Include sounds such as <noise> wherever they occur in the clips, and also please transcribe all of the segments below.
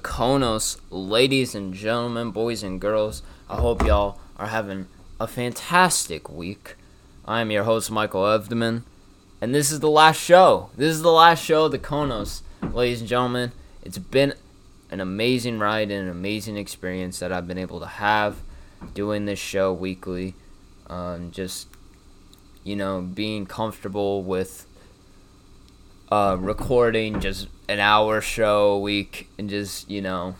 Konos, ladies and gentlemen, boys and girls. I hope y'all are having a fantastic week. I am your host, Michael Evdemon, and this is the last show. This is the last show of the Konos, ladies and gentlemen. It's been an amazing ride and an amazing experience that I've been able to have doing this show weekly. Um, just, you know, being comfortable with uh, recording just an hour show a week and just you know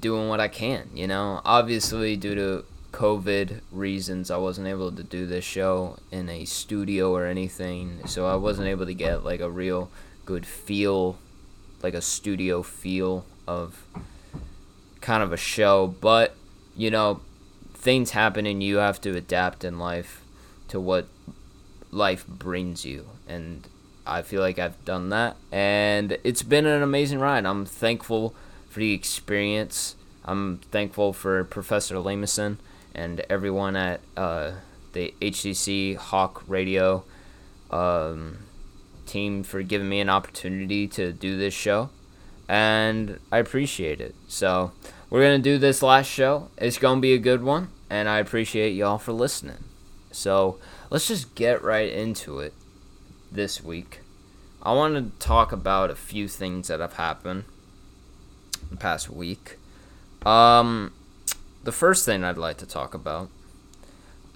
doing what I can. You know, obviously due to COVID reasons, I wasn't able to do this show in a studio or anything, so I wasn't able to get like a real good feel, like a studio feel of kind of a show. But you know, things happen and you have to adapt in life to what life brings you and I feel like I've done that, and it's been an amazing ride. I'm thankful for the experience. I'm thankful for Professor Lamison and everyone at uh, the HCC Hawk Radio um, team for giving me an opportunity to do this show, and I appreciate it. So we're gonna do this last show. It's gonna be a good one, and I appreciate y'all for listening. So let's just get right into it this week. I want to talk about a few things that have happened the past week. Um, the first thing I'd like to talk about.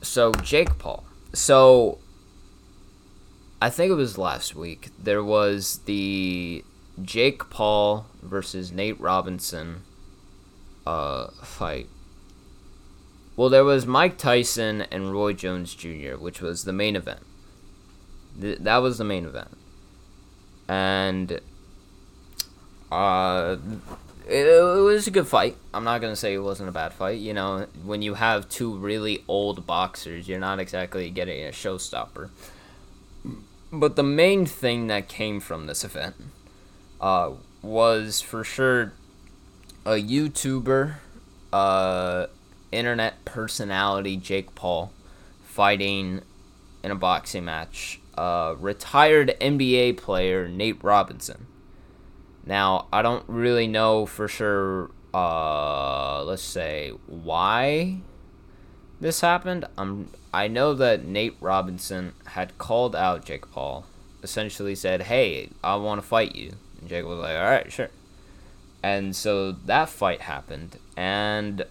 So Jake Paul. So I think it was last week. There was the Jake Paul versus Nate Robinson uh fight. Well, there was Mike Tyson and Roy Jones Jr., which was the main event. Th- that was the main event. And uh it, it was a good fight. I'm not to say it wasn't a bad fight. You know, when you have two really old boxers, you're not exactly getting a showstopper. But the main thing that came from this event uh, was for sure a YouTuber, uh, internet personality, Jake Paul, fighting in a boxing match uh, retired NBA player Nate Robinson. Now, I don't really know for sure, uh, let's say, why this happened. Um, I know that Nate Robinson had called out Jake Paul, essentially said, Hey, I want to fight you. And Jake was like, Alright, sure. And so that fight happened, and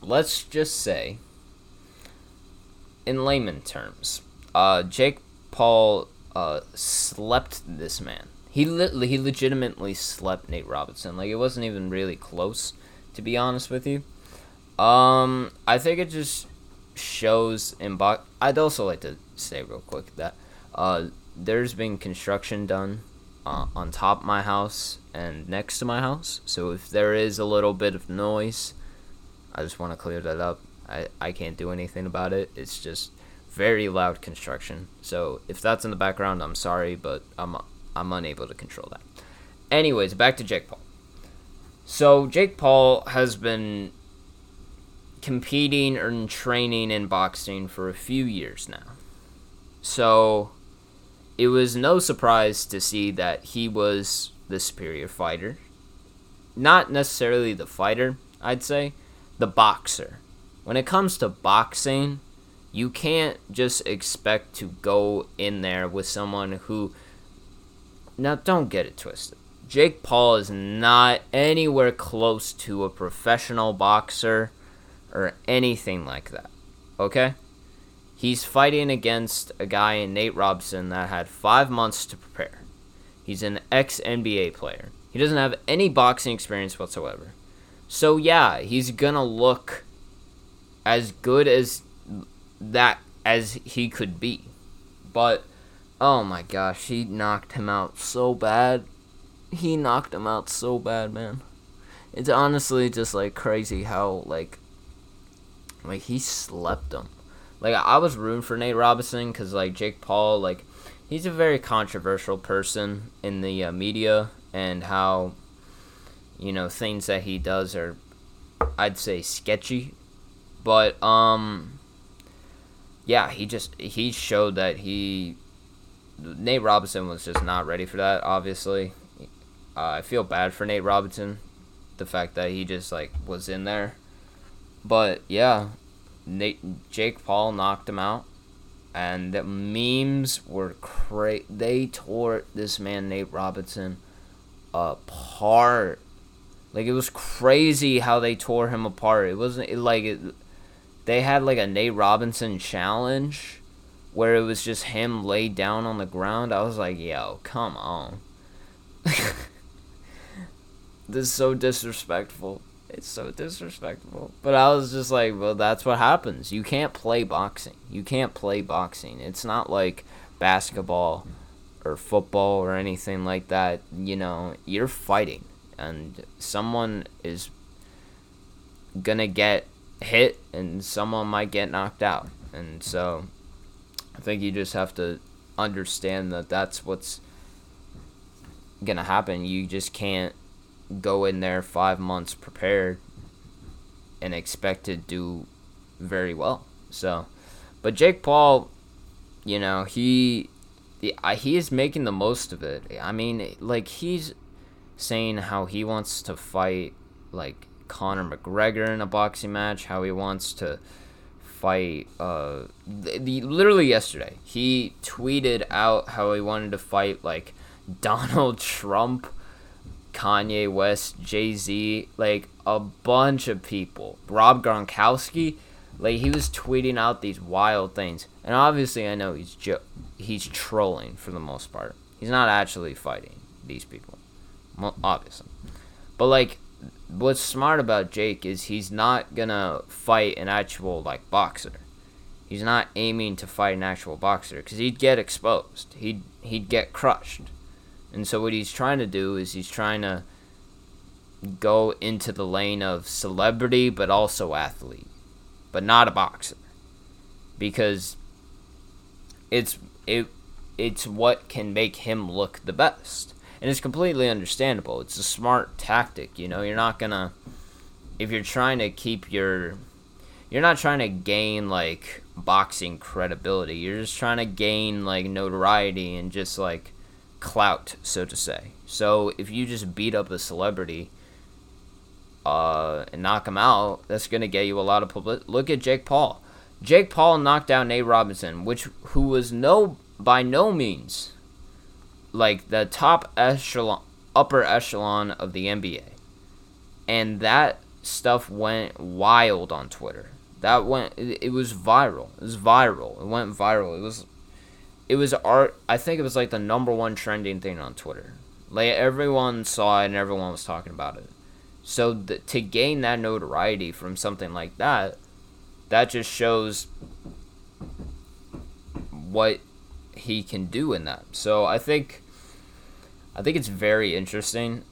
let's just say, in layman terms, uh, Jake Paul uh, slept this man. He li- he legitimately slept Nate Robinson. Like it wasn't even really close, to be honest with you. Um, I think it just shows in box. I'd also like to say real quick that uh, there's been construction done uh, on top of my house and next to my house. So if there is a little bit of noise, I just want to clear that up. I, I can't do anything about it. It's just very loud construction. So if that's in the background, I'm sorry, but I'm I'm unable to control that. Anyways, back to Jake Paul. So Jake Paul has been competing and training in boxing for a few years now. So it was no surprise to see that he was the superior fighter. Not necessarily the fighter, I'd say, the boxer. When it comes to boxing, you can't just expect to go in there with someone who. Now, don't get it twisted. Jake Paul is not anywhere close to a professional boxer or anything like that. Okay? He's fighting against a guy in Nate Robson that had five months to prepare. He's an ex NBA player. He doesn't have any boxing experience whatsoever. So, yeah, he's gonna look as good as that as he could be. But oh my gosh, he knocked him out so bad. He knocked him out so bad, man. It's honestly just like crazy how like like he slept him. Like I was rooting for Nate Robinson because like Jake Paul, like he's a very controversial person in the uh, media and how you know things that he does are I'd say sketchy, but um yeah, he just he showed that he Nate Robinson was just not ready for that. Obviously, uh, I feel bad for Nate Robinson, the fact that he just like was in there, but yeah, Nate Jake Paul knocked him out, and the memes were cra They tore this man Nate Robinson apart. Like it was crazy how they tore him apart. It wasn't it, like it, they had like a Nate Robinson challenge where it was just him laid down on the ground. I was like, yo, come on. <laughs> this is so disrespectful. It's so disrespectful. But I was just like, well, that's what happens. You can't play boxing. You can't play boxing. It's not like basketball or football or anything like that. You know, you're fighting, and someone is gonna get hit, and someone might get knocked out. And so, I think you just have to understand that that's what's gonna happen. You just can't go in there five months prepared and expect to do very well. So, but Jake Paul, you know, he he is making the most of it. I mean, like he's saying how he wants to fight like Conor McGregor in a boxing match, how he wants to fight uh the, the literally yesterday. He tweeted out how he wanted to fight like <laughs> Donald Trump Kanye West, Jay Z, like a bunch of people. Rob Gronkowski, like he was tweeting out these wild things, and obviously I know he's jo- he's trolling for the most part. He's not actually fighting these people, obviously. But like, what's smart about Jake is he's not gonna fight an actual like boxer. He's not aiming to fight an actual boxer because he'd get exposed. He'd he'd get crushed. And so what he's trying to do is he's trying to go into the lane of celebrity but also athlete, but not a boxer. Because it's it it's what can make him look the best. And it's completely understandable. It's a smart tactic, you know. You're not going to if you're trying to keep your you're not trying to gain like boxing credibility. You're just trying to gain like notoriety and just like clout, so to say. So if you just beat up a celebrity uh, and knock him out, that's gonna get you a lot of public. Look at Jake Paul. Jake Paul knocked out Nate Robinson, which who was no by no means like the top echelon, upper echelon of the NBA, and that stuff went wild on Twitter. That went. It, it was viral. It was viral. It went viral. It was it was art. I think it was like the number one trending thing on Twitter. Like everyone saw it and everyone was talking about it. So to gain that notoriety from something like that, that just shows what he can do in that. So I think, I think it's very interesting.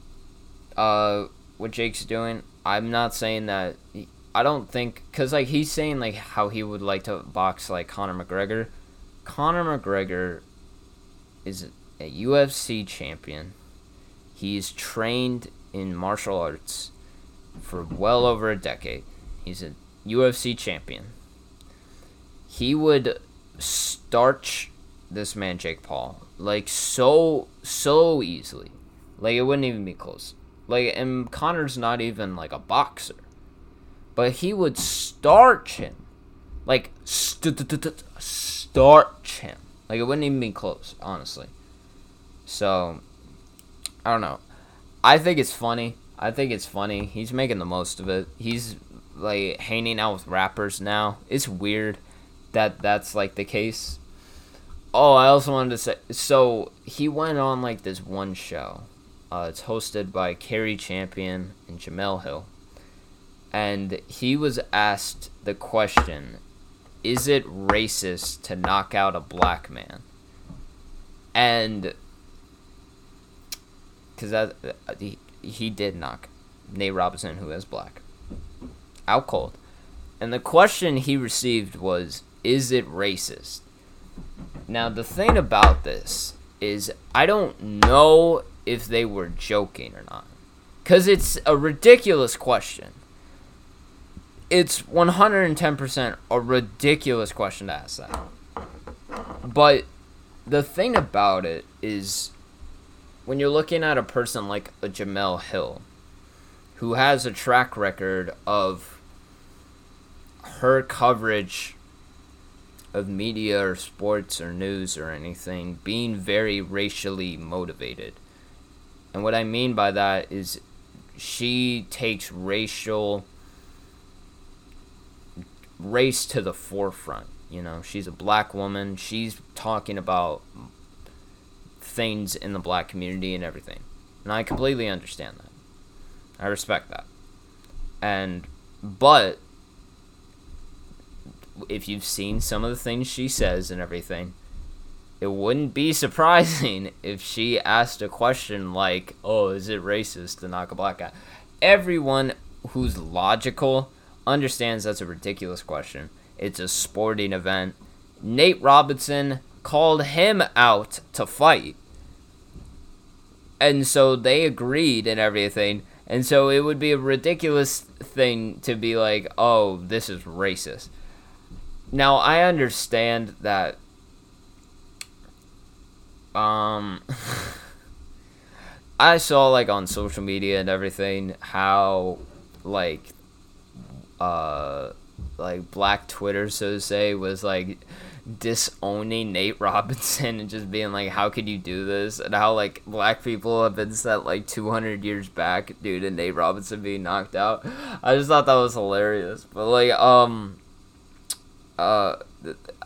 Uh, what Jake's doing. I'm not saying that. He, I don't think because like he's saying like how he would like to box like Conor McGregor. Conor McGregor is a UFC champion. He's trained in martial arts for well over a decade. He's a UFC champion. He would starch this man Jake Paul like so so easily. Like it wouldn't even be close. Like and Conor's not even like a boxer. But he would starch him. Like st- starch him. Like it wouldn't even be close, honestly. So I don't know. I think it's funny. I think it's funny. He's making the most of it. He's like hanging out with rappers now. It's weird that that's like the case. Oh, I also wanted to say so he went on like this one show. Uh, it's hosted by Cari Champion and Jemele Hill. And he was asked the question is it racist to knock out a black man? And because uh, he, he did knock Nate Robinson, who is black, out cold. And the question he received was, "Is it racist?" Now the thing about this is, I don't know if they were joking or not, because it's a ridiculous question. It's 110% a ridiculous question to ask that. But the thing about it is when you're looking at a person like a Jemele Hill, who has a track record of her coverage of media or sports or news or anything being very racially motivated. And what I mean by that is she takes racial race to the forefront. You know, she's a black woman. She's talking about things in the black community and everything. And I completely understand that. I respect that. And, but, if you've seen some of the things she says and everything, it wouldn't be <laughs> surprising if she asked a question like, oh, is it racist to knock a black guy? Everyone who's logical understands that's a ridiculous question. It's a sporting event. Nate Robinson called him out to fight. And so they agreed and everything. And so it would be a ridiculous thing to be like, oh, this is racist. Now, I understand that. Um. <laughs> I saw, like, on social media and everything, how, like, uh, like black Twitter, so to say, was like disowning Nate <laughs> Robinson and just being like, "How could you do this?" And how like black people have been set like 200 years back due to Nate Robinson being knocked out. I just thought that was hilarious. But like, um, uh,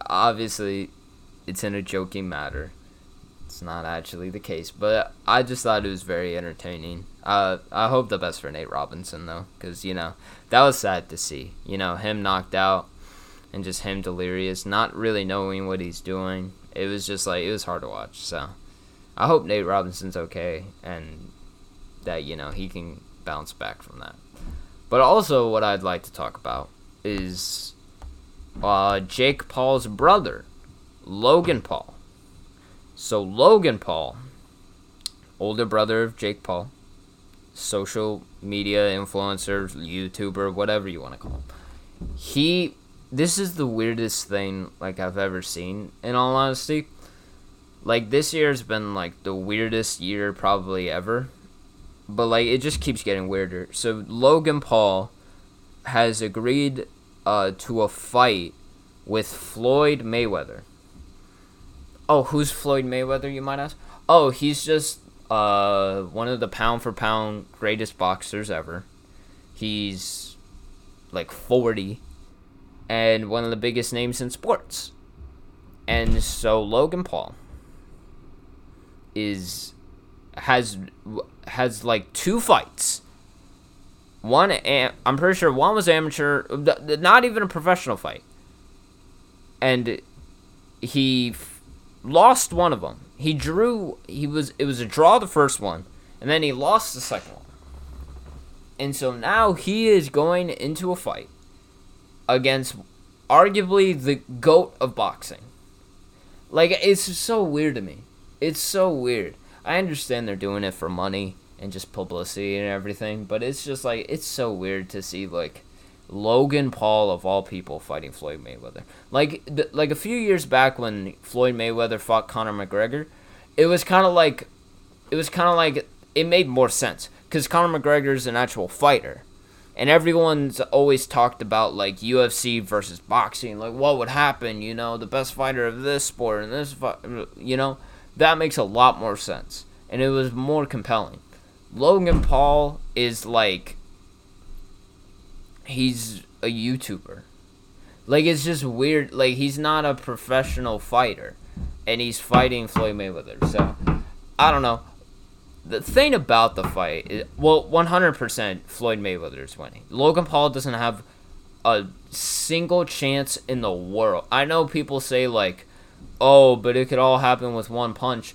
obviously, it's in a joking matter. It's not actually the case, but I just thought it was very entertaining. Uh, I hope the best for Nate Robinson though, because you know that was sad to see. You know him knocked out, and just him delirious, not really knowing what he's doing. It was just like it was hard to watch. So I hope Nate Robinson's okay and that you know he can bounce back from that. But also, what I'd like to talk about is uh, Jake Paul's brother, Logan Paul. So Logan Paul, older brother of Jake Paul, social media influencer, YouTuber, whatever you want to call him. He this is the weirdest thing like I've ever seen in all honesty. Like this year's been like the weirdest year probably ever. But like it just keeps getting weirder. So Logan Paul has agreed uh, to a fight with Floyd Mayweather. Oh, who's Floyd Mayweather, you might ask? Oh, he's just uh, one of the pound for pound greatest boxers ever. He's like 40 and one of the biggest names in sports. And so Logan Paul is has has like two fights. One am- I'm pretty sure one was amateur, not even a professional fight. And he lost one of them. He drew. He was. It was a draw the first one, and then he lost the second one. And so now he is going into a fight against arguably the goat of boxing. Like it's so weird to me. It's so weird. I understand they're doing it for money and just publicity and everything, but it's just like it's so weird to see like Logan Paul of all people fighting Floyd Mayweather. Like th- like a few years back when Floyd Mayweather fought Conor McGregor, it was kind of like it was kind of like it made more sense cuz Conor McGregor is an actual fighter. And everyone's always talked about like UFC versus boxing, like what would happen, you know, the best fighter of this sport and this you know, that makes a lot more sense and it was more compelling. Logan Paul is like he's a YouTuber. Like it's just weird. Like he's not a professional fighter, and he's fighting Floyd Mayweather. So I don't know. The thing about the fight is, well, 100% Floyd Mayweather is winning. Logan Paul doesn't have a single chance in the world. I know people say like, "Oh, but it could all happen with one punch."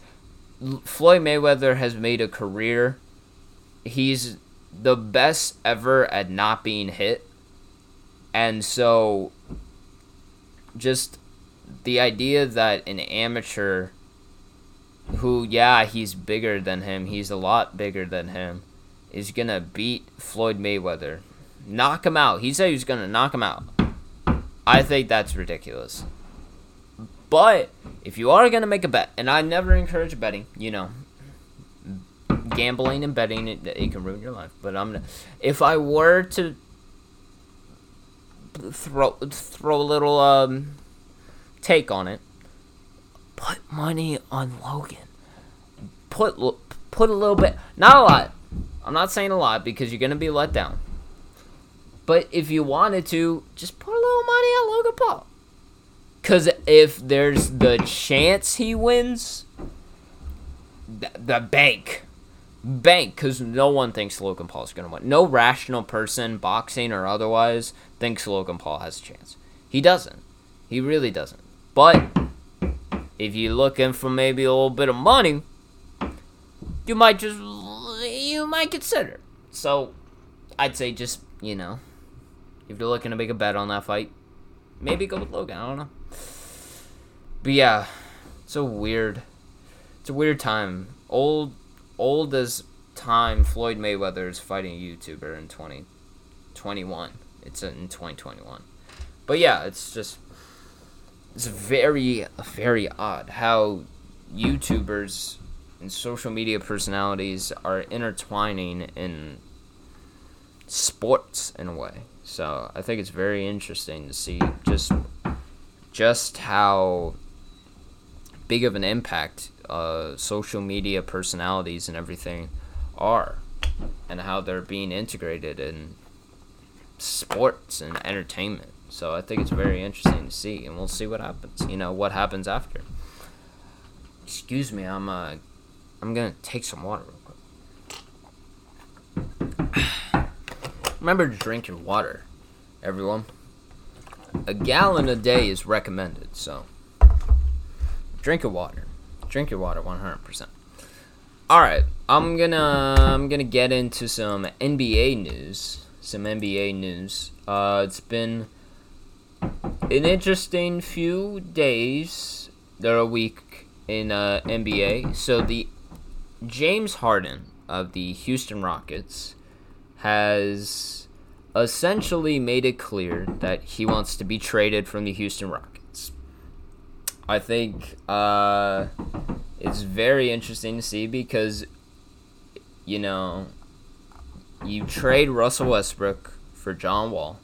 Floyd Mayweather has made a career. He's the best ever at not being hit. And so just the idea that an amateur who yeah, he's bigger than him, he's a lot bigger than him, is going to beat Floyd Mayweather. Knock him out. He said he was going to knock him out. I think that's ridiculous. But if you are going to make a bet, and I never encourage betting, you know, gambling and betting it, it can ruin your life. But I'm if I were to throw throw a little um take on it, put money on Logan. Put put a little bit, not a lot. I'm not saying a lot because you're gonna be let down. But if you wanted to, just put a little money on Logan Paul. Cause if there's the chance he wins, the, the bank, bank, because no one thinks Logan Paul is gonna win. No rational person, boxing or otherwise, thinks Logan Paul has a chance. He doesn't. He really doesn't. But if you're looking for maybe a little bit of money, you might just you might consider. So, I'd say just you know, if you're looking to make a bet on that fight, maybe go with Logan. I don't know. But yeah, it's a weird, it's a weird time. Old, old as time. Floyd Mayweather is fighting a YouTuber in 2021. It's in 2021. But yeah, it's just it's very very odd how YouTubers and social media personalities are intertwining in sports in a way. So I think it's very interesting to see just just how big of an impact uh, social media personalities and everything are, and how they're being integrated in sports and entertainment. So I think it's very interesting to see, and we'll see what happens. You know what happens after. Excuse me, I'm uh, I'm gonna take some water real quick. <sighs> Remember to drink your water, everyone. A gallon a day is recommended, so drink your water. Drink your water 100%. All right, I'm to I'm to get into some NBA news, some NBA news. Uh it's been an interesting few days, or a week in uh, NBA. So the James Harden of the Houston Rockets has essentially made it clear that he wants to be traded from the Houston Rockets. I think uh, it's very interesting to see because, you know, you trade Russell Westbrook for John Wall.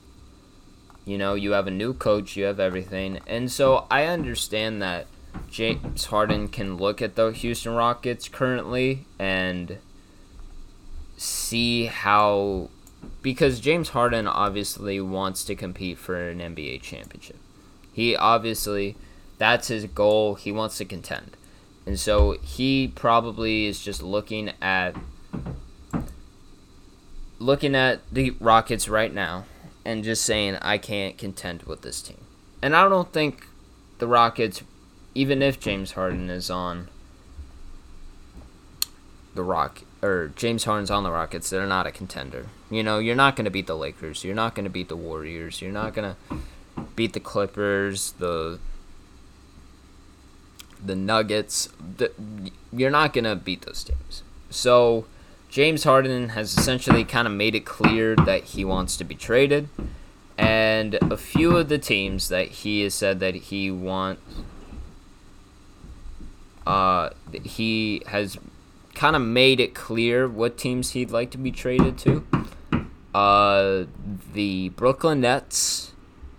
You know, you have a new coach, you have everything. And so I understand that James Harden can look at the Houston Rockets currently and see how because James Harden obviously wants to compete for an NBA championship. He obviously that's his goal. He wants to contend. And so he probably is just looking at looking at the Rockets right now and just saying I can't contend with this team. And I don't think the Rockets even if James Harden is on the Rock or James Harden's on the Rockets, they're not a contender. You know, you're not going to beat the Lakers. You're not going to beat the Warriors. You're not going to beat the Clippers, the the Nuggets. The, you're not going to beat those teams. So, James Harden has essentially kind of made it clear that he wants to be traded. And a few of the teams that he has said that he wants uh, he has kind of made it clear what teams he'd like to be traded to. Uh, the Brooklyn Nets,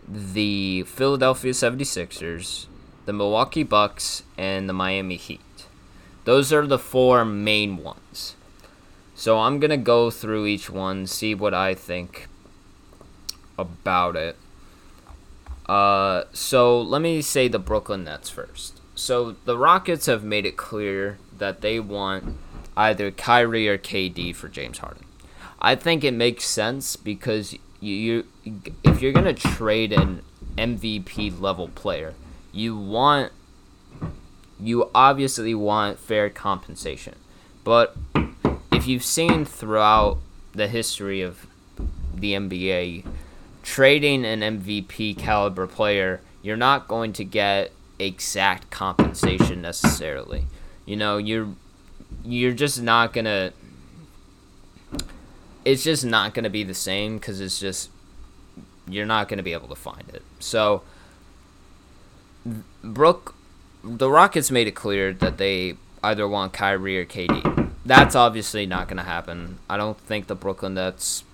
the Philadelphia 76ers, the Milwaukee Bucks, and the Miami Heat. Those are the four main ones. So I'm going to go through each one, see what I think about it. Uh, so let me say the Brooklyn Nets first. So the Rockets have made it clear that they want either Kyrie or KD for James Harden. I think it makes sense because you, you if you're gonna trade an MVP level player, you want you obviously want fair compensation. But if you've seen throughout the history of the NBA, trading an MVP caliber player, you're not going to get exact compensation necessarily. You know, you're you're just not gonna. It's just not gonna be the same because it's just you're not gonna be able to find it. So, Brooke, the Rockets made it clear that they either want Kyrie or KD. That's obviously not gonna happen. I don't think the Brooklyn Nets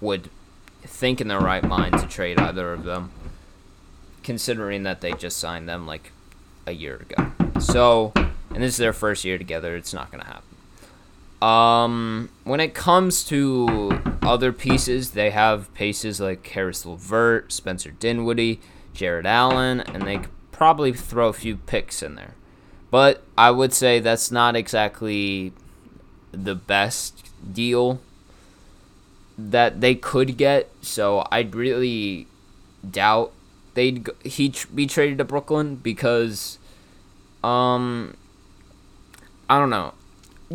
would think in their right mind to trade either of them, considering that they just signed them like a year ago. So, and this is their first year together. It's not gonna happen. Um, when it comes to other pieces, they have pieces like Caris LeVert, Spencer Dinwiddie, Jarrett Allen, and they could probably throw a few picks in there. But I would say that's not exactly the best deal that they could get. So I'd really doubt they'd he be traded to Brooklyn because, um, I don't know.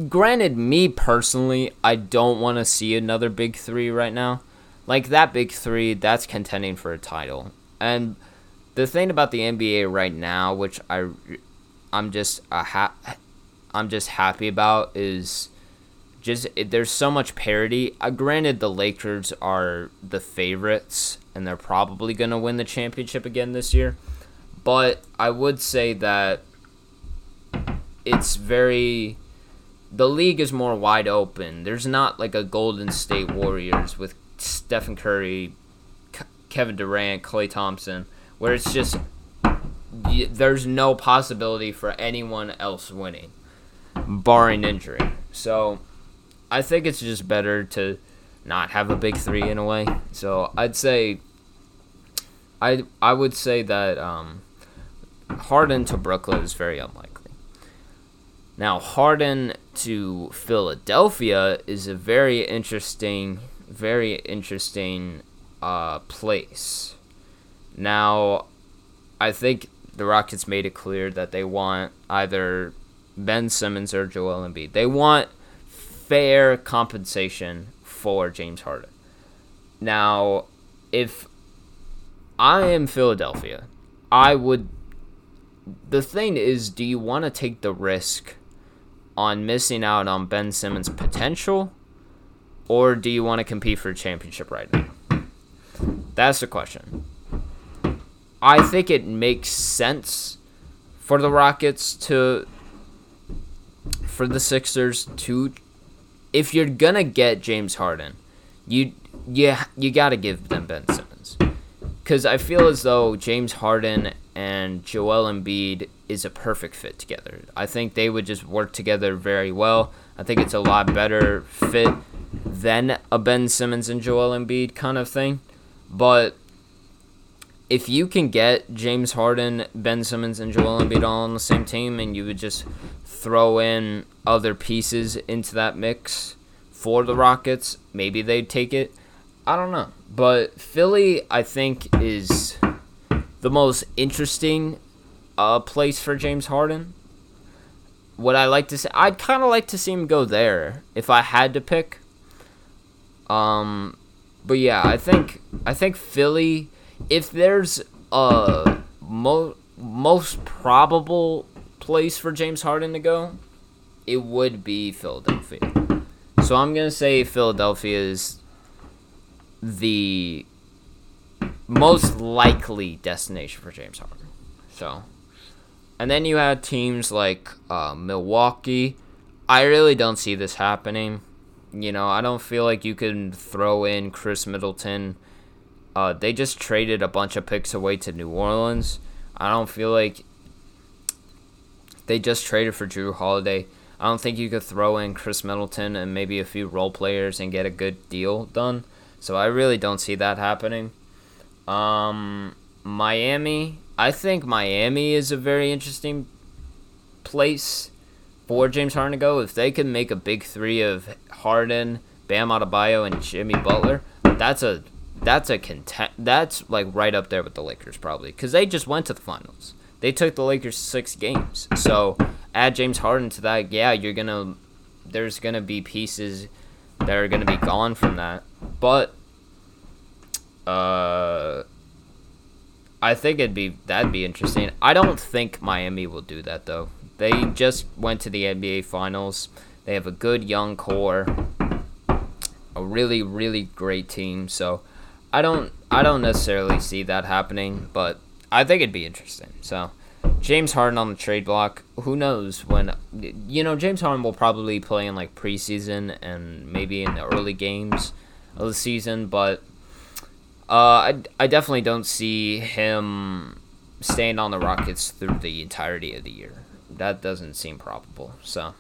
Granted, me personally, I don't want to see another big three right now. Like that big three, that's contending for a title. And the thing about the NBA right now, which I, I'm just a ha- I'm just happy about is just there's so much parity. Uh, granted, the Lakers are the favorites and they're probably gonna win the championship again this year, but I would say that it's very the league is more wide open. There's not like a Golden State Warriors with Stephen Curry, K- Kevin Durant, Klay Thompson, where it's just there's no possibility for anyone else winning, barring injury. So I think it's just better to not have a big three in a way. So I'd say I I would say that um, Harden to Brooklyn is very unlikely. Now Harden to Philadelphia is a very interesting, very interesting uh, place. Now, I think the Rockets made it clear that they want either Ben Simmons or Joel Embiid. They want fair compensation for James Harden. Now, if I am Philadelphia, I would. The thing is, do you want to take the risk on missing out on Ben Simmons' potential, or do you want to compete for a championship right now? That's the question. I think it makes sense for the Rockets to for the Sixers to if you're gonna get James Harden, you yeah you gotta give them Ben Simmons because I feel as though James Harden and Joel Embiid is a perfect fit together. I think they would just work together very well. I think it's a lot better fit than a Ben Simmons and Joel Embiid kind of thing. But if you can get James Harden, Ben Simmons, and Joel Embiid all on the same team, and you would just throw in other pieces into that mix for the Rockets, maybe they'd take it. I don't know. But Philly, I think, is the most interesting uh, place for James Harden. Would I like to see? I'd kind of like to see him go there if I had to pick. Um, but yeah, I think I think Philly. If there's a mo- most probable place for James Harden to go, it would be Philadelphia. So I'm gonna say Philadelphia is the most likely destination for James Harden. So, and then you have teams like uh, Milwaukee. I really don't see this happening. You know, I don't feel like you can throw in Khris Middleton. Uh, they just traded a bunch of picks away to New Orleans. I don't feel like they just traded for Jrue Holiday. I don't think you could throw in Khris Middleton and maybe a few role players and get a good deal done. So I really don't see that happening. Um, Miami, I think Miami is a very interesting place for James Harden to go. If they can make a big three of Harden, Bam Adebayo, and Jimmy Butler, that's a that's a content. That's like right up there with the Lakers probably because they just went to the finals. They took the Lakers six games. So add James Harden to that, yeah, you're gonna. There's gonna be pieces that are gonna be gone from that, but uh, I think it'd be that'd be interesting. I don't think Miami will do that though. They just went to the NBA Finals. They have a good young core, a really really great team. So I don't I don't necessarily see that happening, but I think it'd be interesting. So James Harden on the trade block. Who knows when? You know, James Harden will probably play in like preseason and maybe in the early games of the season, but uh, I, I definitely don't see him staying on the Rockets through the entirety of the year. That doesn't seem probable. So,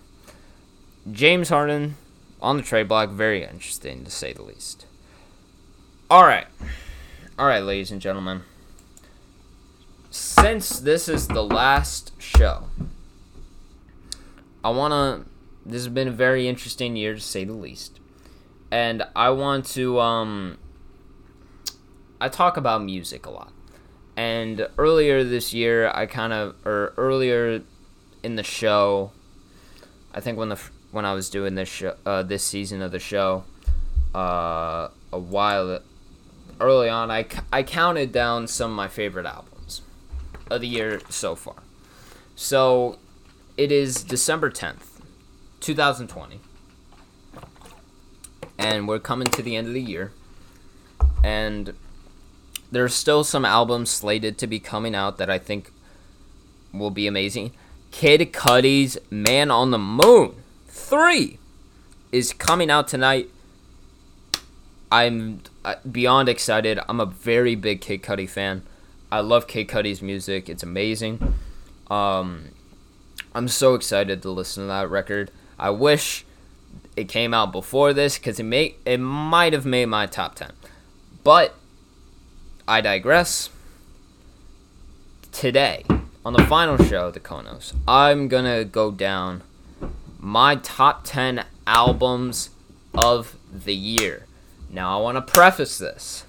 James Harden on the trade block, very interesting to say the least. All right. All right, ladies and gentlemen. Since this is the last show, I want to. This has been a very interesting year to say the least. And I want to um, I talk about music a lot. And earlier this year, I kind of, or earlier in the show, I think when the when I was doing this show, uh, this season of the show, uh, a while early on, I, I counted down some of my favorite albums of the year so far. So it is December 10th, 2020. And we're coming to the end of the year. And there's still some albums slated to be coming out that I think will be amazing. Kid Cudi's Man on the Moon 3 is coming out tonight. I'm uh, beyond excited. I'm a very big Kid Cudi fan. I love Kid Cudi's music. It's amazing. Um, I'm so excited to listen to that record. I wish it came out before this because it may it might have made my top ten, but I digress. Today, on the final show of the Konos, I'm gonna go down my top 10 albums of the year. Now, I want to preface this.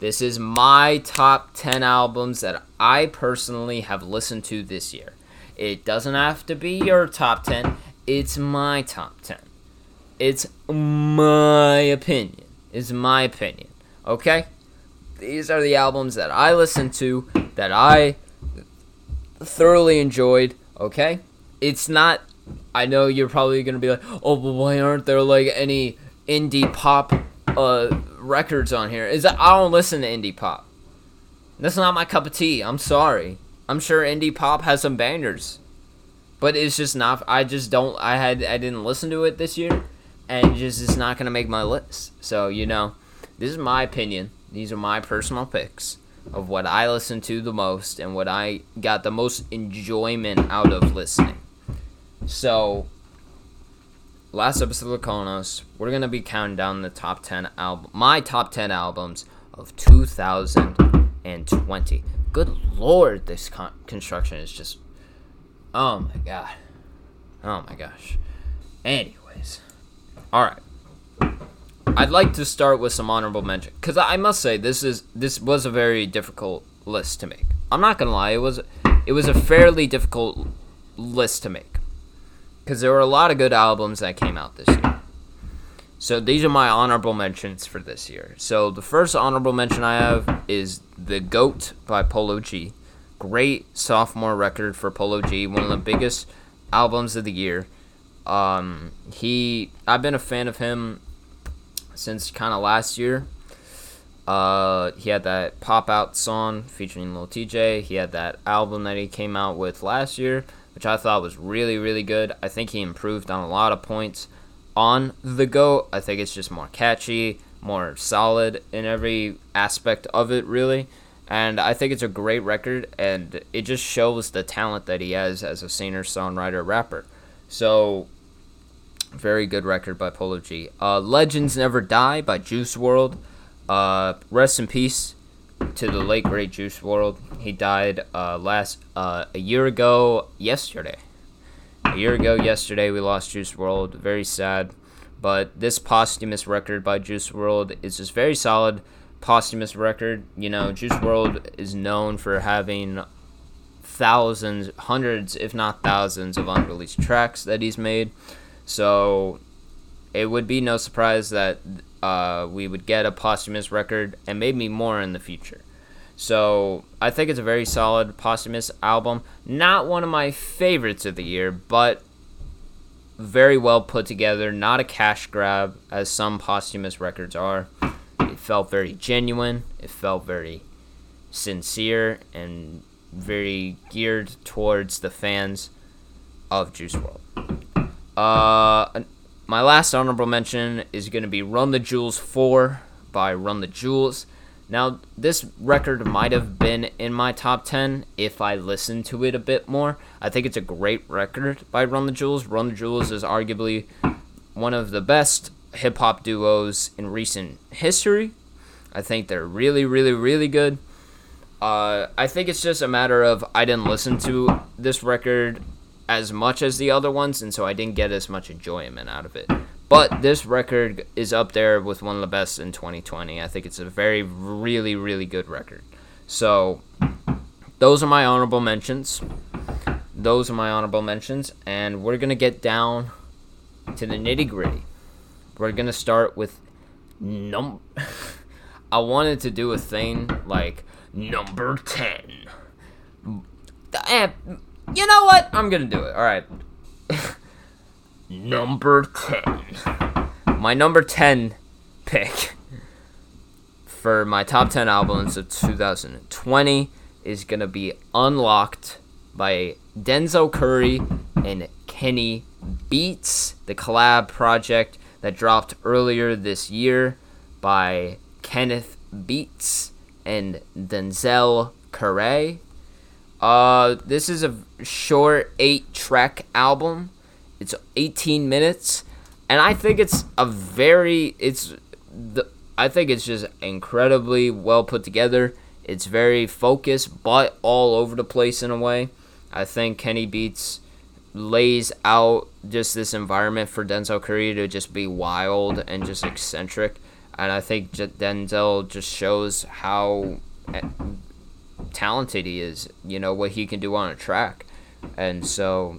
This is my top 10 albums that I personally have listened to this year. It doesn't have to be your top 10, it's my top 10. It's my opinion. It's my opinion. Okay? these are the albums that I listened to that I thoroughly enjoyed. Okay, it's not. I know you're probably gonna be like, oh, but why aren't there like any indie pop uh, records on here? Is that I don't listen to indie pop. That's not my cup of tea. I'm sorry. I'm sure indie pop has some bangers, but it's just not. I just don't. I had. I didn't listen to it this year, and just it's not gonna make my list. So you know, this is my opinion. These are my personal picks of what I listen to the most and what I got the most enjoyment out of listening. So, last episode of Konos, we're gonna be counting down the top ten album, my top ten albums of 2020. Good lord, this con- construction is just, oh my god, oh my gosh. Anyways, all right. I'd like to start with some honorable mention because I must say this is this was a very difficult list to make. I'm not gonna lie, it was it was a fairly difficult list to make because there were a lot of good albums that came out this year. So these are my honorable mentions for this year. So the first honorable mention I have is The Goat by Polo G. Great sophomore record for Polo G, one of the biggest albums of the year. Um, he I've been a fan of him since kind of last year. Uh, he had that pop out song featuring Lil Tjay. He had that album that he came out with last year, which I thought was really, really good. I think he improved on a lot of points on the go. I think it's just more catchy, more solid in every aspect of it, really. And I think it's a great record, and it just shows the talent that he has as a singer, songwriter, rapper. So very good record by Polo G. Uh, Legends Never Die by Juice WRLD. Uh, rest in peace to the late great Juice WRLD. He died uh, last uh, a year ago yesterday. A year ago yesterday we lost Juice WRLD. Very sad. But this posthumous record by Juice WRLD is just very solid. posthumous record. You know, Juice WRLD is known for having thousands, hundreds, if not thousands, of unreleased tracks that he's made. So it would be no surprise that uh, we would get a posthumous record and maybe more in the future. So I think it's a very solid posthumous album. Not one of my favorites of the year, but very well put together. Not a cash grab as some posthumous records are. It felt very genuine. It felt very sincere and very geared towards the fans of Juice WRLD. Uh, my last honorable mention is going to be Run the Jewels 4 by Run the Jewels. Now, this record might have been in my top 10 if I listened to it a bit more. I think it's a great record by Run the Jewels. Run the Jewels is arguably one of the best hip hop duos in recent history. I think they're really, really, really good. Uh, I think it's just a matter of I didn't listen to this record as much as the other ones, and so I didn't get as much enjoyment out of it. But this record is up there with one of the best in 2020. I think it's a very, really, really good record. So, those are my honorable mentions. Those are my honorable mentions, and we're gonna get down to the nitty gritty. We're gonna start with num. <laughs> I wanted to do a thing like number 10. Eh, you know what? I'm gonna do it. All right. <laughs> number 10. My number 10 pick for my top 10 albums of 2020 is gonna be Unlocked by Denzel Curry and Kenny Beats, the collab project that dropped earlier this year by Kenneth Beats and Denzel Curry. Uh, this is a short eight track album. It's 18 minutes, and I think it's a very it's the I think it's just incredibly well put together. It's very focused, but all over the place in a way. I think Kenny Beats lays out just this environment for Denzel Curry to just be wild and just eccentric, and I think Denzel just shows how eh, talented he is. You know what he can do on a track, and so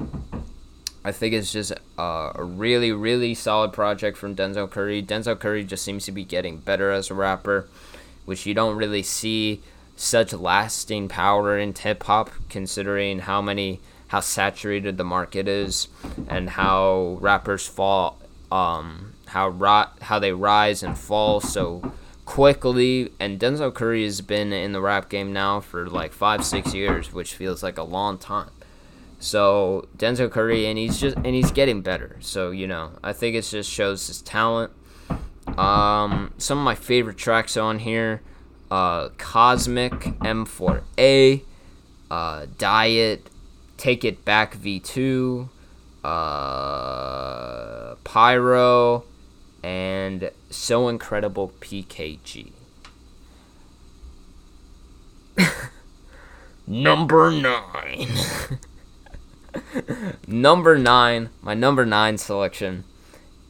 I think it's just a, really, really solid project from Denzel Curry. Denzel Curry just seems to be getting better as a rapper, which you don't really see such lasting power in hip hop, considering how many how saturated the market is and how rappers fall, um, how rot, how they rise and fall so quickly. And Denzel Curry has been in the rap game now for like five, six years, which feels like a long time. So Denzel Curry, and he's just and he's getting better. So you know, I think it just shows his talent. Um, some of my favorite tracks on here, uh, Cosmic M4A, uh, Diet, Take It Back V2, uh, Pyro, and So Incredible PKG. <laughs> Number nine. <laughs> number nine, my number nine selection,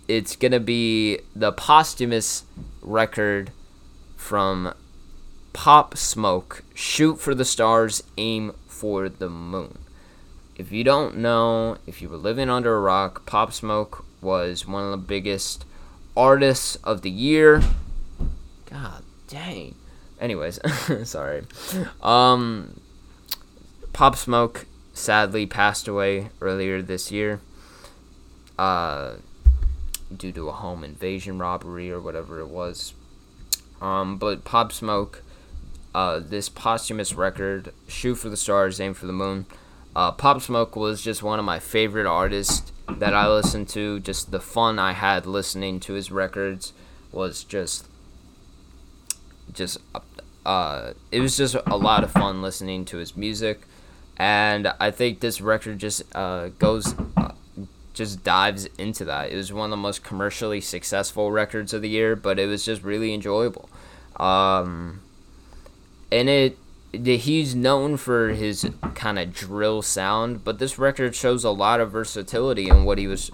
it's gonna be the posthumous record from Pop Smoke, Shoot for the Stars, Aim for the Moon. If you don't know, if you were living under a rock, Pop Smoke was one of the biggest artists of the year. God dang. Anyways, <laughs> sorry. Um, Pop Smoke sadly passed away earlier this year uh, due to a home invasion robbery or whatever it was. Um, but Pop Smoke, uh, this posthumous record, Shoot for the Stars, Aim for the Moon, uh, Pop Smoke was just one of my favorite artists that I listened to. Just the fun I had listening to his records was just, just, uh, it was just a lot of fun listening to his music and I think this record just uh, goes, uh, just dives into that. It was one of the most commercially successful records of the year, but it was just really enjoyable. Um, and it, he's known for his kind of drill sound, but this record shows a lot of versatility in what he was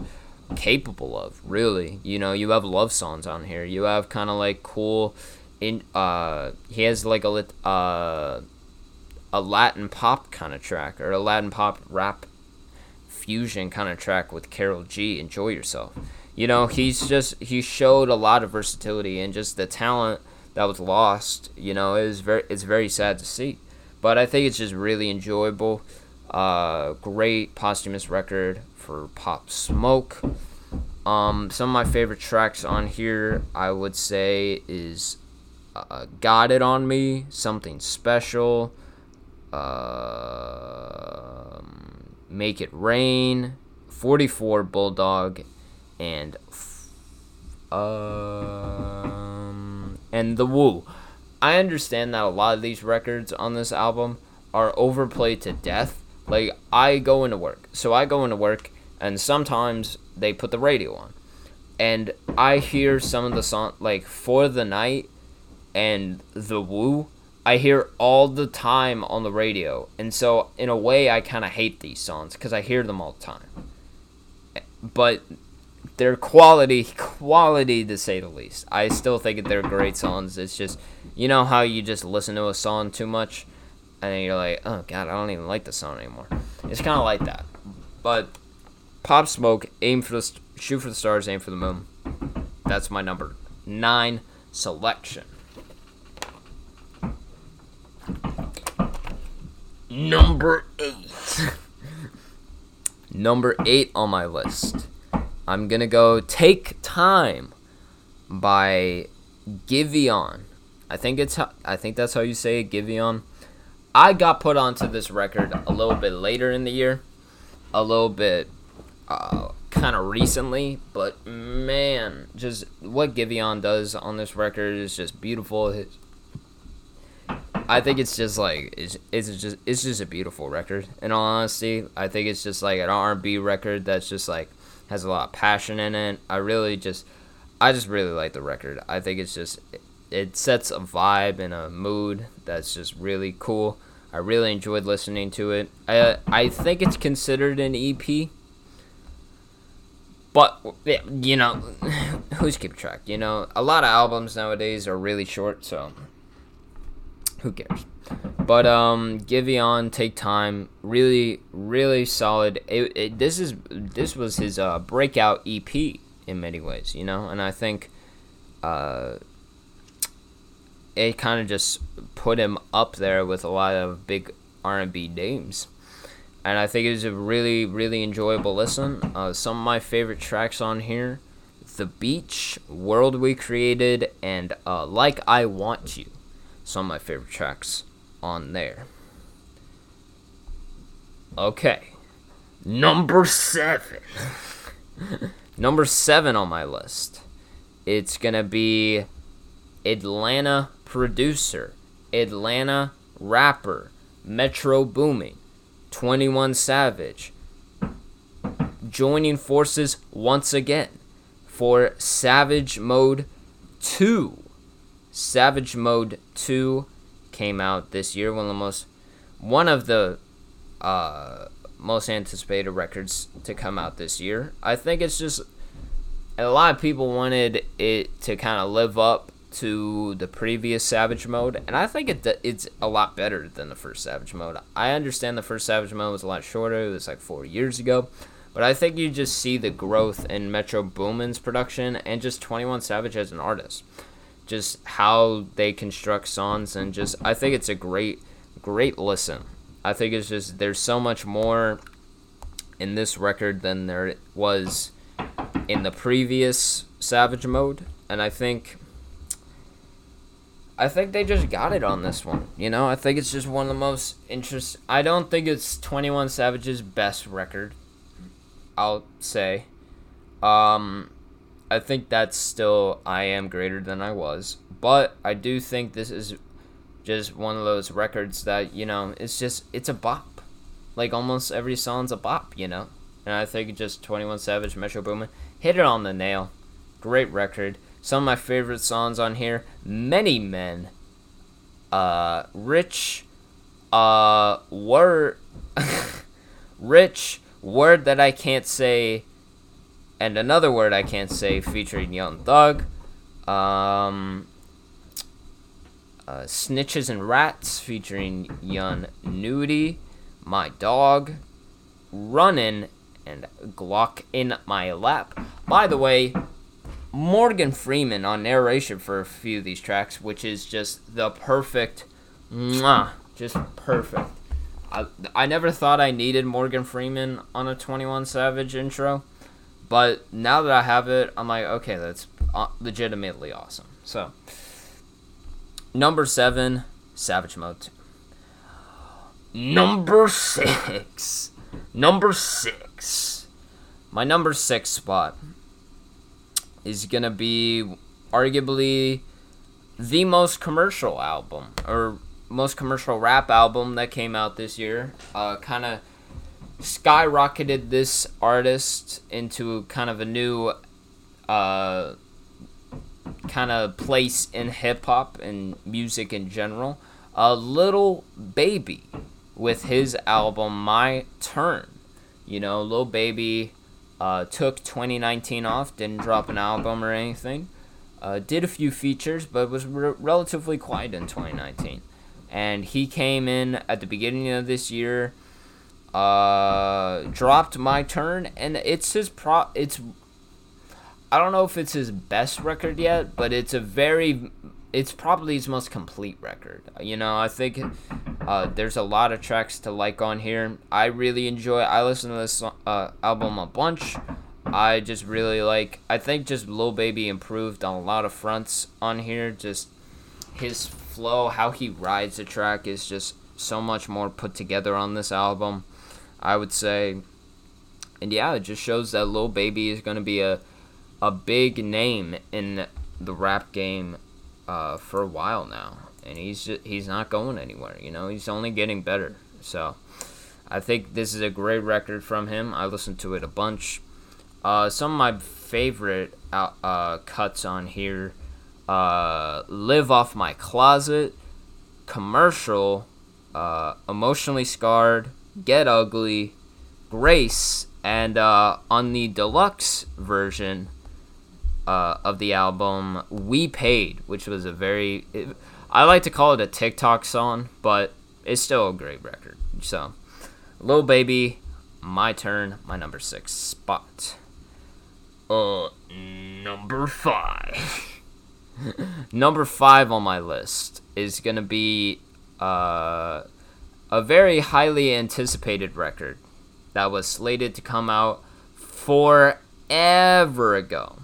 capable of. Really, you know, you have love songs on here. You have kind of like cool in uh he has like a lit uh a Latin pop kind of track or a Latin pop rap fusion kind of track with Karol G. Enjoy yourself. You know, he's just he showed a lot of versatility and just the talent that was lost. You know, it was very it's very sad to see, but I think it's just really enjoyable. Uh, great posthumous record for Pop Smoke. Um, some of my favorite tracks on here, I would say, is uh, "Got It on Me," "Something Special," uh, "Make It Rain," "44 Bulldog," and um, and "The Woo." I understand that a lot of these records on this album are overplayed to death. Like I go into work, so I go into work, and sometimes they put the radio on, and I hear some of the song like "For the Night" and "The Woo." I hear all the time on the radio, and so in a way, I kind of hate these songs because I hear them all the time. But they're quality, quality to say the least. I still think they're great songs. It's just, you know how you just listen to a song too much, and then you're like, oh god, I don't even like the song anymore. It's kind of like that. But Pop Smoke, aim for the st- shoot for the stars, aim for the moon. That's my number nine selection. Number eight. <laughs> Number eight on my list. I'm gonna go "Take Time" by Giveon. I think it's I think that's how you say it, Giveon. I got put onto this record a little bit later in the year, a little bit uh, kind of recently, but man, just what Giveon does on this record is just beautiful. His, I think it's just like it's, it's just it's just a beautiful record. In all honesty, I think it's just like an R&B record that's just like has a lot of passion in it. I really just I just really like the record. I think it's just it sets a vibe and a mood that's just really cool. I really enjoyed listening to it. I I think it's considered an EP. But you know, <laughs> who's keep track? You know, a lot of albums nowadays are really short, so who cares? But um, Giveon, take time, really, really solid. It, it, this is this was his uh, breakout EP in many ways, you know, and I think uh, it kind of just put him up there with a lot of big R and B names. And I think it was a really, really enjoyable listen. Uh, some of my favorite tracks on here: "The Beach," "World We Created," and uh, "Like I Want You." Some of my favorite tracks on there. Okay. Number seven. <laughs> Number seven on my list. It's gonna be Atlanta producer, Atlanta rapper, Metro Boomin, 21 Savage, joining forces once again for Savage Mode 2. Savage Mode 2 came out this year, one of the most one of the uh, most anticipated records to come out this year. I think it's just a lot of people wanted it to kind of live up to the previous Savage Mode, and I think it it's a lot better than the first Savage Mode. I understand the first Savage Mode was a lot shorter; it was like four years ago, but I think you just see the growth in Metro Boomin's production and just Twenty One Savage as an artist, just how they construct songs, and just I think it's a great, great listen. I think it's just there's so much more in this record than there was in the previous Savage Mode, and I think I think they just got it on this one. You know, I think it's just one of the most interest. I don't think it's Twenty One Savage's best record. I'll say. Um, I think that's still I am greater than I was, but I do think this is just one of those records that you know it's just it's a bop. Like almost every song's a bop, you know. And I think just Twenty One Savage, Metro Boomin hit it on the nail. Great record. Some of my favorite songs on here, Many Men, uh, Rich, uh, Word, <laughs> Rich, Word That I Can't Say, and Another Word I Can't Say featuring Young Thug, um, uh, Snitches and Rats featuring Young Nudy, My Dog, Runnin', and Glock in My Lap. By the way, Morgan Freeman on narration for a few of these tracks, which is just the perfect, mwah, just perfect. I, I never thought I needed Morgan Freeman on a 21 Savage intro, but now that I have it, I'm like, okay, that's uh, legitimately awesome. So, number seven, Savage Mode 2. Number six. Number six. My number six spot is gonna be arguably the most commercial album or most commercial rap album that came out this year. Uh, kind of skyrocketed this artist into kind of a new uh, kind of place in hip hop and music in general. A Lil Baby with his album My Turn. You know, Lil Baby uh, took 2019 off, didn't drop an album or anything. Uh, did a few features, but was re- relatively quiet in 2019. And he came in at the beginning of this year, uh, dropped my turn, and it's his pro. It's I don't know if it's his best record yet, but it's a very it's probably his most complete record. You know, I think uh, there's a lot of tracks to like on here. I really enjoy. I listen to this uh, album a bunch. I just really like. I think just Lil Baby improved on a lot of fronts on here. Just his flow, how he rides the track is just so much more put together on this album. I would say, and yeah, it just shows that Lil Baby is gonna be a a big name in the rap game uh, for a while now, and he's just, he's not going anywhere. You know, he's only getting better. So I think this is a great record from him. I listened to it a bunch. Uh, some of my favorite uh, cuts on here: uh, "Live Off My Closet," "Commercial," uh, "Emotionally Scarred," "Get Ugly," "Grace," and uh, on the deluxe version uh, of the album "We Paid," which was a very it, I like to call it a TikTok song, but it's still a great record. So, Lil Baby, my turn, my number six spot. Uh, number five. <laughs> number five on my list is gonna be uh, a very highly anticipated record that was slated to come out forever ago.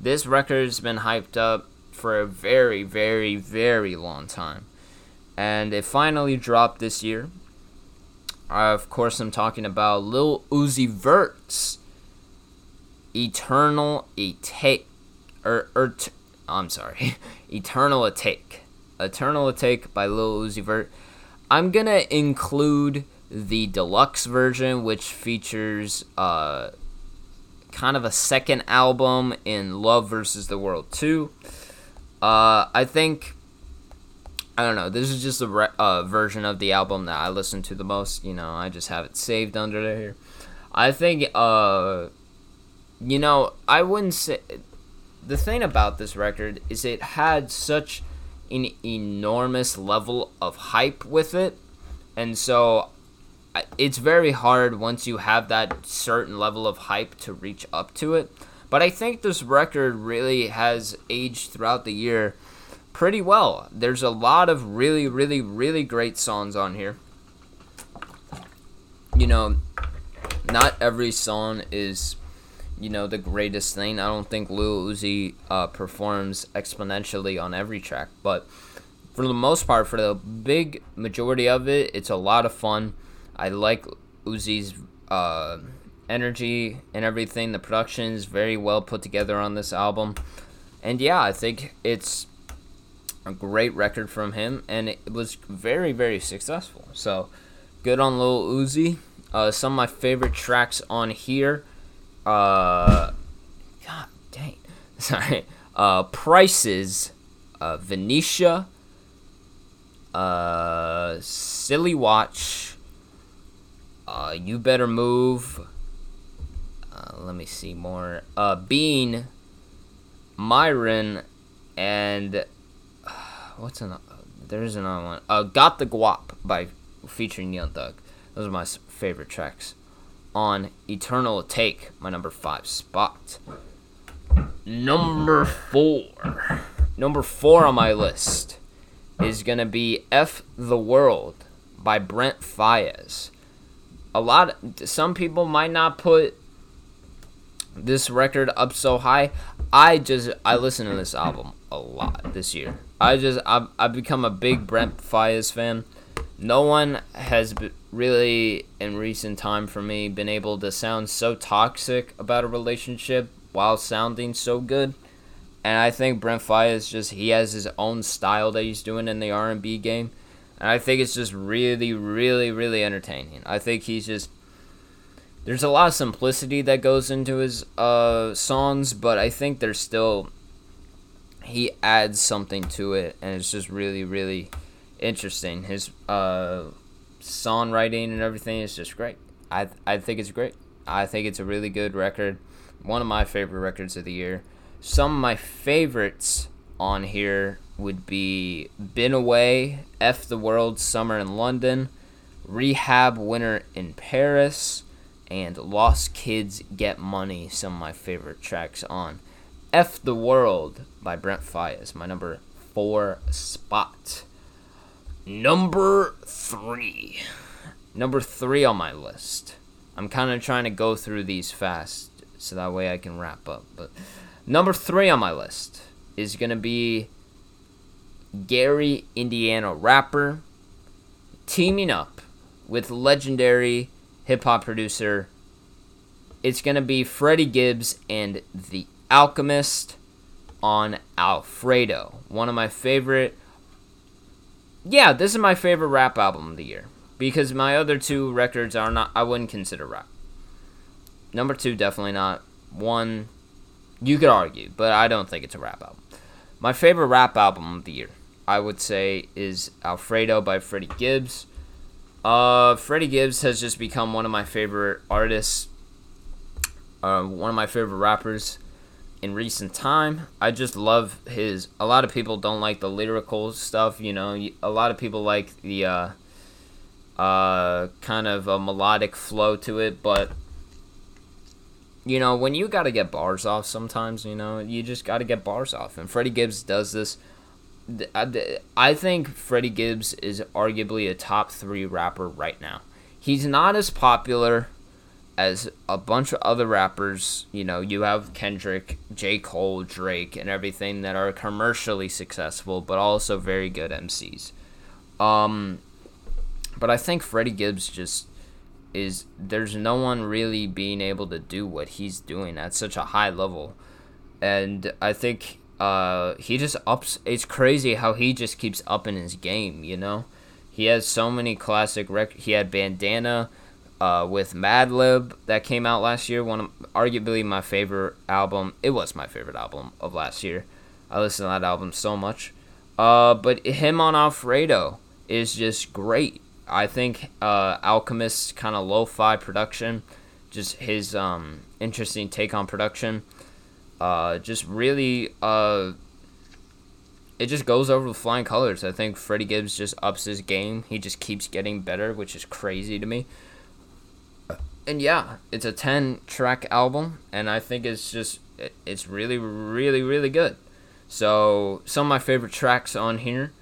This record's been hyped up for a very, very, very long time. And it finally dropped this year. Of course, I'm talking about Lil Uzi Vert's Eternal Atake. Or, er, or er, t- I'm sorry. <laughs> Eternal Atake. Eternal Atake by Lil Uzi Vert. I'm gonna include the deluxe version, which features uh, kind of a second album in Love versus the World 2. Uh, I think I don't know. This is just a re- uh, version of the album that I listen to the most. You know, I just have it saved under there. I think, uh, you know, I wouldn't say. The thing about this record is it had such an enormous level of hype with it, and so it's very hard once you have that certain level of hype to reach up to it. But I think this record really has aged throughout the year pretty well. There's a lot of really, really, really great songs on here. You know, not every song is, you know, the greatest thing. I don't think Lil Uzi uh, performs exponentially on every track, but for the most part, for the big majority of it, it's a lot of fun. I like Uzi's uh, energy and everything. The production is very well put together on this album. And yeah, I think it's a great record from him, and it was very, very successful. So, good on Lil Uzi. Uh, some of my favorite tracks on here. Uh, God dang. <laughs> Sorry. Uh, Prices, uh, Venetia, uh, Silly Watch, uh, You Better Move. Uh, let me see more. Uh, Bean, Myron, and <sighs> what's another? There's another one. Uh, "Got the Guap" by featuring Young Thug. Those are my favorite tracks. On "Eternal Take," my number five spot. Number four. Number four on my list is gonna be "F the World" by Brent Faiyaz. A lot. Some people might not put this record up so high. I just I listen to this album a lot this year. I just I've, I've become a big Brent Faiyaz fan. No one has really in recent time for me been able to sound so toxic about a relationship while sounding so good. And I think Brent Faiyaz just he has his own style that he's doing in the R&B game. And I think it's just really really really entertaining. I think he's just there's a lot of simplicity that goes into his uh, songs, but I think there's still he adds something to it, and it's just really, really interesting. His uh, songwriting and everything is just great. I I think it's great. I think it's a really good record. One of my favorite records of the year. Some of my favorites on here would be "Been Away," "F the World," "Summer in London," "Rehab," "Winter in Paris." and Lost Kids Get Money, some of my favorite tracks on F the World by Brent Faiyaz, my number four spot. Number three. Number three on my list. I'm kind of trying to go through these fast so that way I can wrap up. But number three on my list is going to be Gary Indiana rapper teaming up with legendary hip hop producer. It's gonna be Freddie Gibbs and The Alchemist on Alfredo. One of my favorite. Yeah, this is my favorite rap album of the year because my other two records are not. I wouldn't consider rap. Number two, definitely not. One, you could argue, but I don't think it's a rap album. My favorite rap album of the year, I would say, is Alfredo by Freddie Gibbs. Uh, Freddie Gibbs has just become one of my favorite artists, uh, one of my favorite rappers in recent time. I just love his. A lot of people don't like the lyrical stuff, you know. A lot of people like the uh, uh, kind of a melodic flow to it, but you know, when you got to get bars off, sometimes you know you just got to get bars off, and Freddie Gibbs does this I think Freddie Gibbs is arguably a top three rapper right now. He's not as popular as a bunch of other rappers. You know, you have Kendrick, J. Cole, Drake, and everything that are commercially successful, but also very good MCs. Um, but I think Freddie Gibbs just is. There's no one really being able to do what he's doing at such a high level, and I think uh, he just ups. It's crazy how he just keeps upping his game. You know, he has so many classic rec. He had Bandana, uh, with Madlib that came out last year. One of arguably my favorite album. It was my favorite album of last year. I listened to that album so much. Uh, but him on Alfredo is just great. I think uh, Alchemist's kind of lo-fi production, just his um, interesting take on production uh, just really uh, it just goes over with flying colors. I think Freddie Gibbs just ups his game. He just keeps getting better, which is crazy to me. And yeah, it's a 10 track album and I think it's just it's really really really good. So, some of my favorite tracks on here.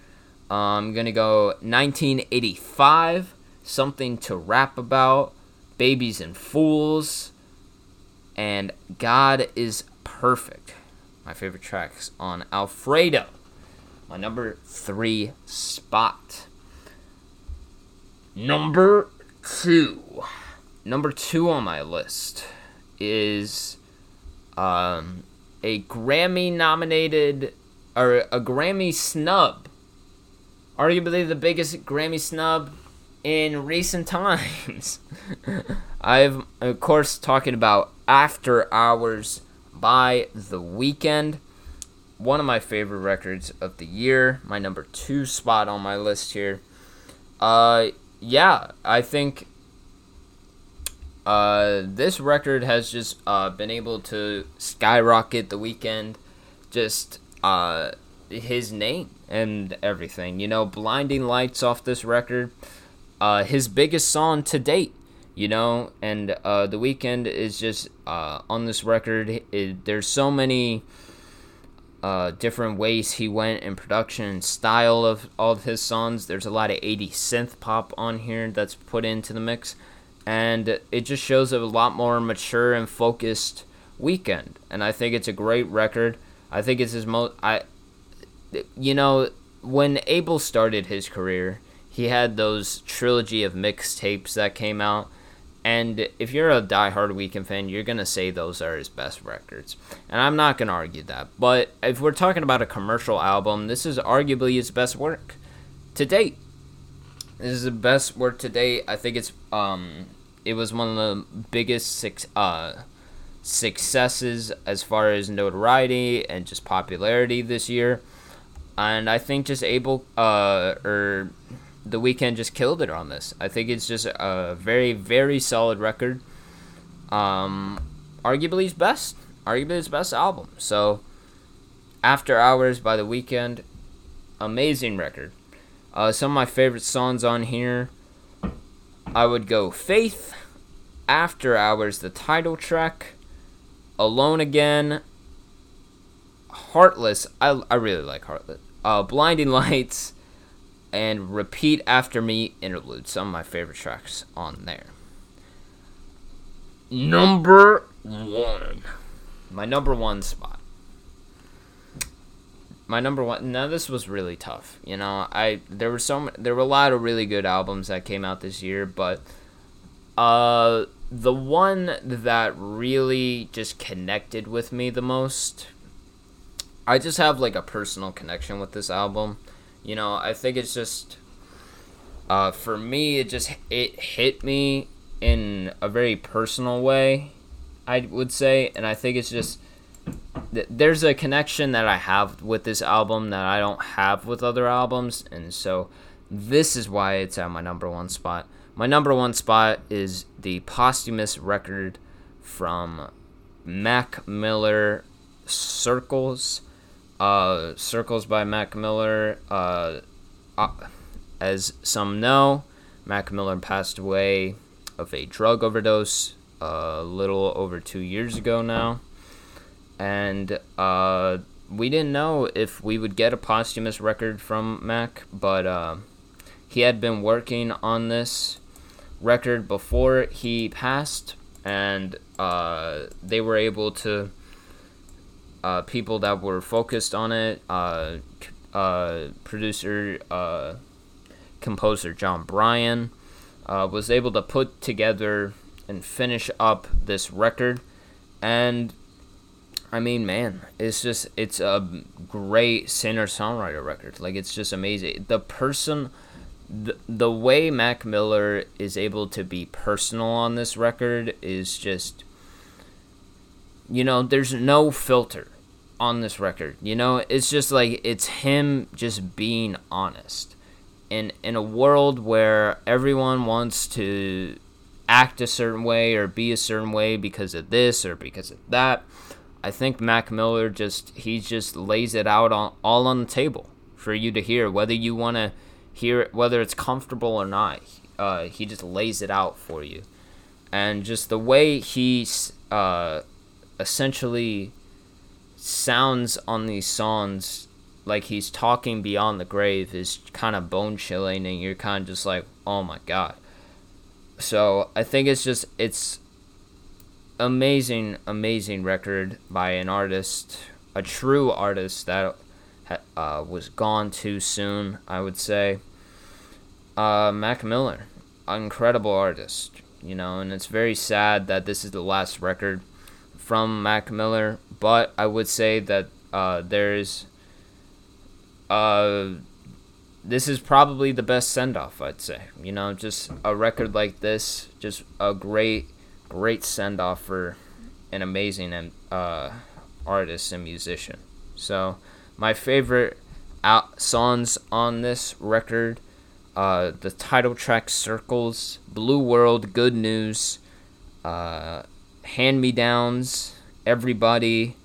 Um, I'm going to go 1985, Something to Rap About, Babies and Fools, and God is Perfect. My favorite tracks on Alfredo. My number three spot. Number two. Number two on my list is um, a Grammy nominated or a Grammy snub. Arguably the biggest Grammy snub in recent times. <laughs> I've of course talking about After Hours by The Weeknd. One of my favorite records of the year, my number 2 spot on my list here. Uh yeah, I think uh, this record has just uh, been able to skyrocket the Weeknd. Just uh, his name and everything. You know, Blinding Lights off this record, uh, his biggest song to date. You know, and uh, the Weeknd is just uh, on this record. It, there's so many different ways he went in production style of all of his songs. There's a lot of 80s synth pop on here that's put into the mix, and it just shows a lot more mature and focused Weeknd. And I think it's a great record. I think it's his most. I, you know, when Abel started his career, he had those trilogy of mixtapes that came out and if you're a die-hard Weeknd fan, you're going to say those are his best records. And I'm not going to argue that. But if we're talking about a commercial album, this is arguably his best work to date. This is the best work to date. I think it's um it was one of the biggest six uh successes as far as notoriety and just popularity this year. And I think just Abel uh or the Weeknd just killed it on this. I think it's just a very, very solid record. Um, arguably his best, arguably his best album. So, After Hours by the Weeknd, amazing record. Uh, some of my favorite songs on here, I would go Faith, After Hours, the title track, Alone Again, Heartless. I, I really like Heartless. Uh, Blinding <laughs> Lights and Repeat After Me interlude. Some of my favorite tracks on there. Number one. My number one spot. My number one. Now this was really tough. You know, I there were so there were a lot of really good albums that came out this year, but uh the one that really just connected with me the most I just have like a personal connection with this album you know, I think it's just uh, for me it just it hit me in a very personal way, I would say, and I think it's just there's a connection that I have with this album that I don't have with other albums, and so this is why it's at my number one spot. My number one spot is the posthumous record from Mac Miller Circles uh, Circles by Mac Miller. Uh, uh, as some know, Mac Miller passed away of a drug overdose a little over two years ago now. And uh, we didn't know if we would get a posthumous record from Mac, but uh, he had been working on this record before he passed, and uh, they were able to uh, people that were focused on it. Uh, uh, producer, composer Jon Brion, was able to put together and finish up this record, and I mean, man, it's just it's a great singer songwriter record. Like it's just amazing. The person. The, the way Mac Miller is able to be personal on this record is just you know, there's no filter on this record. You know, it's just like it's him just being honest. In in a world where everyone wants to act a certain way or be a certain way because of this or because of that, I think Mac Miller just he just lays it out on all on the table for you to hear whether you want to hear it whether it's comfortable or not. Uh, he just lays it out for you. And just the way he uh, essentially sounds on these songs like he's talking beyond the grave is kind of bone chilling and you're kind of just like oh my god so i think it's just it's amazing amazing record by an artist a true artist that uh, was gone too soon i would say uh, mac miller incredible artist you know and it's very sad that this is the last record from mac miller but I would say that uh, there's uh, this is probably the best send off. I'd say you know just a record like this, just a great great send off for an amazing and uh, artist and musician. So my favorite out songs on this record. Uh, the title track circles blue world good news uh, hand me downs everybody,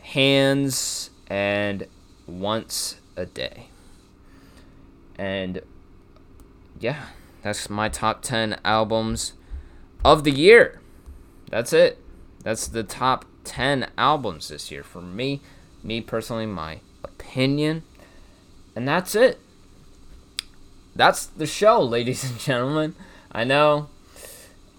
hands, and once a day. And yeah, that's my top 10 albums of the year. That's it. That's the top 10 albums this year for me. Me personally, my opinion. And that's it. That's the show, <laughs> ladies and gentlemen. I know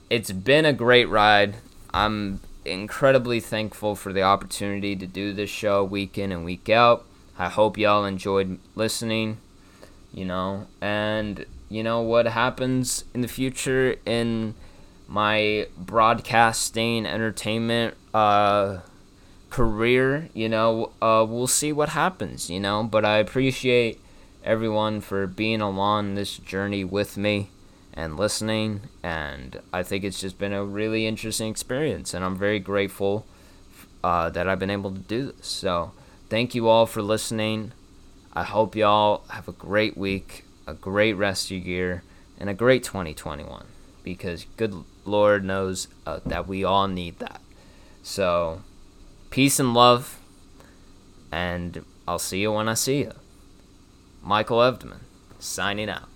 it's been a great ride. I'm incredibly thankful for the opportunity to do this show week in and week out. I hope y'all enjoyed listening, you know, and you know what happens in the future in my broadcasting entertainment uh, career, you know, uh, we'll see what happens, you know, but I appreciate everyone for being along this journey with me and listening. And I think it's just been a really interesting experience. And I'm very grateful uh, that I've been able to do this. So thank you all for listening. I hope y'all have a great week, a great rest of your year, and a great 2021 because good Lord knows uh, that we all need that. So, peace and love, and I'll see you when I see you. Michael Evdemon, signing out.